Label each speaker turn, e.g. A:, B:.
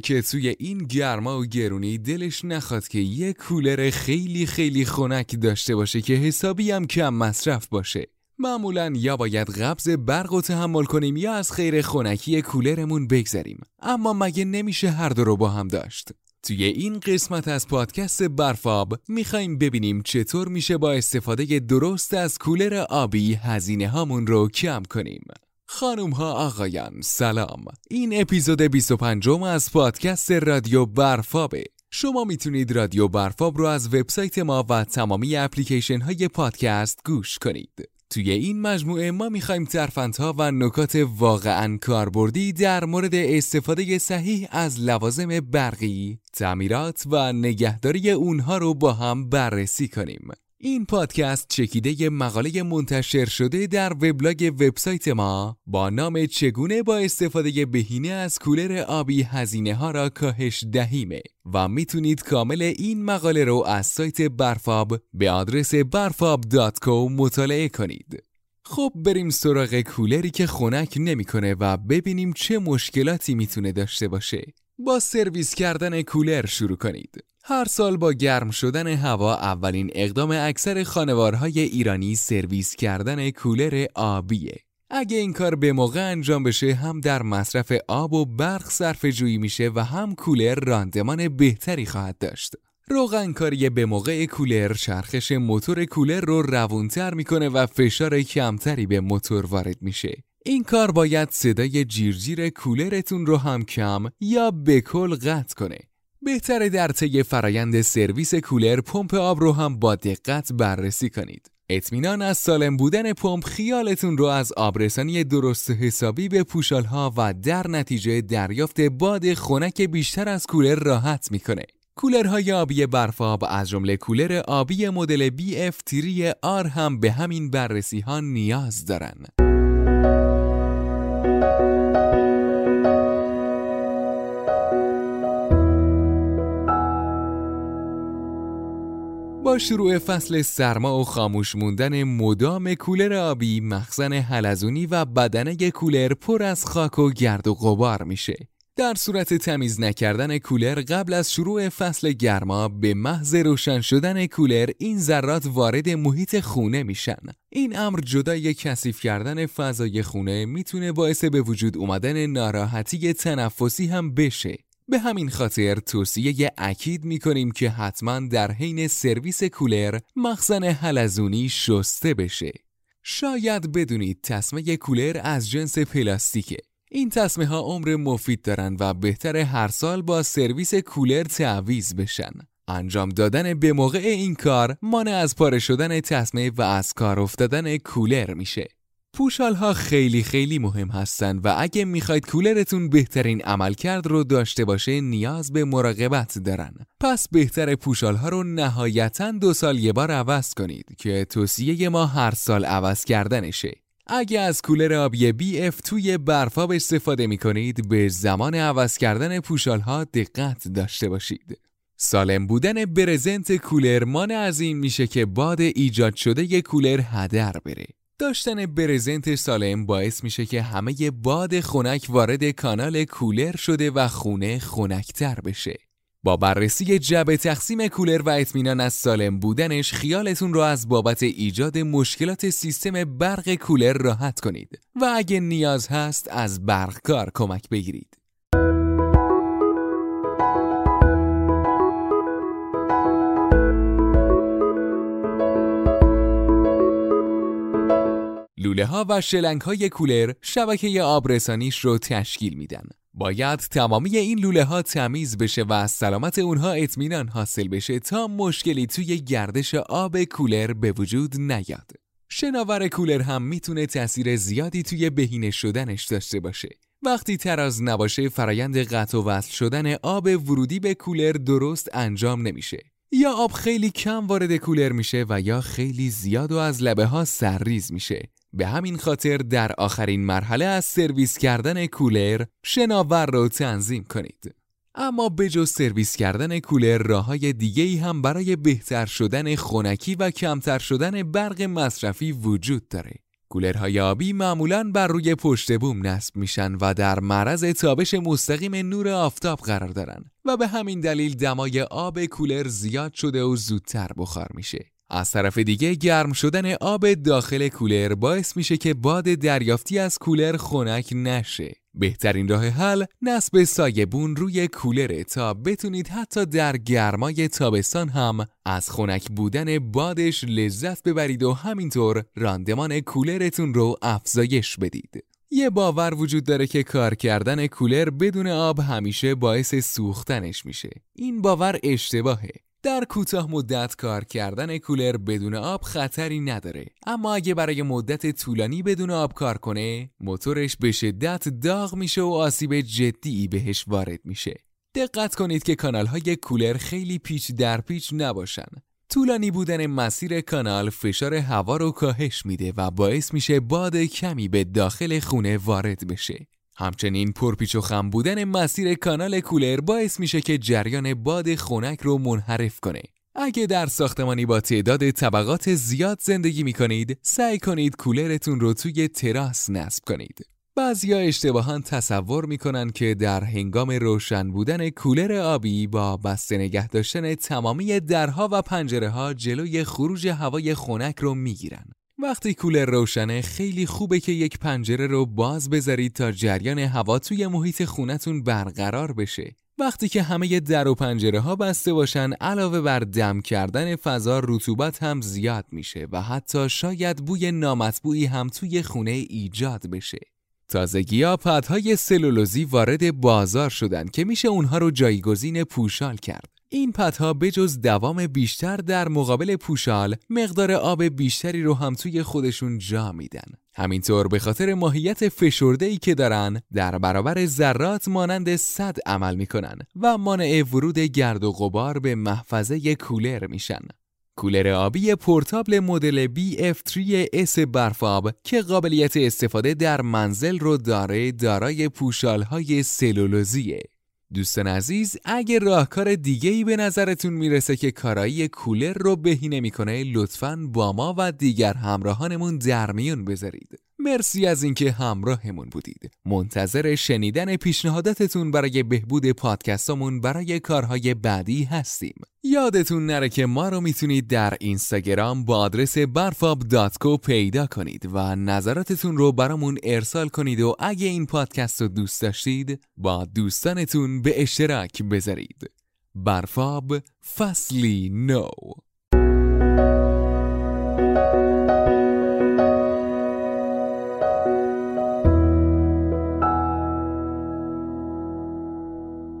A: که توی این گرما و گرونی دلش نخواد که یه کولر خیلی خیلی خنک داشته باشه که حسابی هم کم مصرف باشه. معمولا یا باید قبض برق و تحمل کنیم یا از خیر خنکی کولرمون بگذریم. اما مگه نمیشه هر دو رو با هم داشت؟ توی این قسمت از پادکست برفاب می‌خوایم ببینیم چطور میشه با استفاده درست از کولر آبی هزینه هامون رو کم کنیم. خانوم ها آقایان سلام. این اپیزود 25 از پادکست رادیو برفابه. شما می‌تونید رادیو برفاب رو از وبسایت ما و تمامی اپلیکیشن های پادکست گوش کنید. توی این مجموعه ما می‌خوایم ترفندها و نکات واقعا کاربردی در مورد استفاده صحیح از لوازم برقی، تعمیرات و نگهداری اونها رو با هم بررسی کنیم. این پادکست چکیده مقاله منتشر شده در وبلاگ وبسایت ما با نام چگونه با استفاده بهینه از کولر آبی هزینه ها را کاهش دهیمه و می‌تونید کامل این مقاله رو از سایت برفاب به آدرس برفاب.co مطالعه کنید. خب بریم سراغ کولری که خنک نمی‌کنه و ببینیم چه مشکلاتی می‌تونه داشته باشه. با سرویس کردن کولر شروع کنید. هر سال با گرم شدن هوا اولین اقدام اکثر خانوارهای ایرانی سرویس کردن کولر آبیه. اگه این کار به موقع انجام بشه هم در مصرف آب و برق صرف جویی میشه و هم کولر راندمان بهتری خواهد داشت. روغنکاری به موقع کولر چرخش موتور کولر رو روونتر می‌کنه و فشار کمتری به موتور وارد میشه. این کار باید صدای جیرجیر کولرتون رو هم کم یا به کل قطع کنه. بهتره در طی فرایند سرویس کولر پمپ آب رو هم با دقت بررسی کنید. اطمینان از سالم بودن پمپ خیالتون رو از آبرسانی درست حسابی به ها و در نتیجه دریافت باد خنک بیشتر از کولر راحت می‌کنه. کولرهای آبی برفاب از جمله کولر آبی مدل BF3R هم به همین بررسی ها نیاز دارن. شروع فصل سرما و خاموش موندن مدام کولر آبی مخزن حلزونی و بدنه کولر پر از خاک و گرد و غبار میشه. در صورت تمیز نکردن کولر قبل از شروع فصل گرما به محض روشن شدن کولر این ذرات وارد محیط خونه میشن. این امر جدای کثیف کردن فضای خونه می‌تونه باعث به وجود اومدن ناراحتی تنفسی هم بشه. به همین خاطر توصیه اکید می کنیم که حتما در حین سرویس کولر مخزن حلزونی شسته بشه. شاید بدونید تسمه کولر از جنس پلاستیکه. این تسمه ها عمر مفید دارند و بهتر هر سال با سرویس کولر تعویز بشن. انجام دادن به موقع این کار مانع از پاره شدن تسمه و از کار افتادن کولر میشه. پوشال ها خیلی خیلی مهم هستن و اگه می‌خواید کولرتون بهترین عملکرد رو داشته باشه نیاز به مراقبت دارن. پس بهتر پوشال ها رو نهایتا دو سال یه بار عوض کنید که توصیه ما هر سال عوض کردنشه. اگه از کولر آبی بی اف توی برفاب استفاده می کنید به زمان عوض کردن پوشال ها دقت داشته باشید. سالم بودن برزنت کولر مانع از این میشه که باد ایجاد شده ی کولر هدر بره. داشتن برزنت سالم باعث میشه که همه باد خنک وارد کانال کولر شده و خونه خنکتر بشه. با بررسی جبه تقسیم کولر و اطمینان از سالم بودنش خیالتون رو از بابت ایجاد مشکلات سیستم برق کولر راحت کنید و اگه نیاز هست از برقکار کمک بگیرید. لوله ها و شلنگ های کولر شبکه آبرسانیش رو تشکیل میدن. باید تمامی این لوله ها تمیز بشه و از سلامت اونها اطمینان حاصل بشه تا مشکلی توی گردش آب کولر به وجود نیاد. شناور کولر هم می‌تونه تاثیر زیادی توی بهینه شدنش داشته باشه. وقتی تراز نباشه فرایند قطع و وصل شدن آب ورودی به کولر درست انجام نمیشه. یا آب خیلی کم وارد کولر میشه و یا خیلی زیاد و از لبه ها سرریز میشه به همین خاطر در آخرین مرحله از سرویس کردن کولر شناور رو تنظیم کنید. اما بجز سرویس کردن کولر راه های دیگه ای هم برای بهتر شدن خونکی و کمتر شدن برق مصرفی وجود داره. کولرهای آبی معمولا بر روی پشت بوم نصب میشن و در معرض تابش مستقیم نور آفتاب قرار دارن و به همین دلیل دمای آب کولر زیاد شده و زودتر بخار میشه. از طرف دیگه گرم شدن آب داخل کولر باعث میشه که باد دریافتی از کولر خنک نشه. بهترین راه حل نصب سایبون روی کولره تا بتونید حتی در گرمای تابستان هم از خنک بودن بادش لذت ببرید و همینطور راندمان کولرتون رو افزایش بدید. یه باور وجود داره که کار کردن کولر بدون آب همیشه باعث سوختنش میشه. این باور اشتباهه. در کوتاه مدت کار کردن کولر بدون آب خطری نداره. اما اگه برای مدت طولانی بدون آب کار کنه موتورش به شدت داغ میشه و آسیب جدی بهش وارد میشه. دقت کنید که کانال های کولر خیلی پیچ در پیچ نباشن. طولانی بودن مسیر کانال فشار هوا رو کاهش میده و باعث میشه باد کمی به داخل خونه وارد بشه. همچنین پرپیچ و خم بودن مسیر کانال کولر باعث میشه که جریان باد خنک رو منحرف کنه. اگه در ساختمانی با تعداد طبقات زیاد زندگی می کنید، سعی کنید کولرتون رو توی تراس نصب کنید. بعضیا اشتباها تصور می‌کنن که در هنگام روشن بودن کولر آبی با بسته نگه داشتن تمامی درها و پنجره ها جلوی خروج هوای خنک رو می‌گیرن. وقتی کولر روشنه خیلی خوبه که یک پنجره رو باز بذارید تا جریان هوا توی محیط خونتون برقرار بشه. وقتی که همه در و پنجره ها بسته باشن علاوه بر دم کردن فضا رطوبت هم زیاد میشه و حتی شاید بوی نامطبوعی هم توی خونه ایجاد بشه. تازگی ها پدهای سلولوزی وارد بازار شدن که میشه اونها رو جایگزین پوشال کرد. این پتها بجز دوام بیشتر در مقابل پوشال مقدار آب بیشتری رو هم توی خودشون جا میدن. همینطور به خاطر ماهیت فشرده ای که دارن در برابر ذرات مانند صد عمل می‌کنن و مانع ورود گرد و غبار به محفظه کولر میشن. کولر آبی پورتابل مدل BF3S برفاب که قابلیت استفاده در منزل رو داره دارای پوشالهای سلولوزیه دوستان عزیز اگه راهکار دیگه ای به نظرتون می‌رسه که کارایی کولر رو بهینه می‌کنه لطفا با ما و دیگر همراهانمون در میون بذارید. مرسی از اینکه همراهمون بودید. منتظر شنیدن پیشنهاداتتون برای بهبود پادکستمون برای کارهای بعدی هستیم. یادتون نره که ما رو می‌تونید در اینستاگرام با آدرس برفاب.co پیدا کنید و نظراتتون رو برامون ارسال کنید و اگه این پادکست رو دوست داشتید با دوستانتون به اشتراک بذارید. برفاب فصلی نو.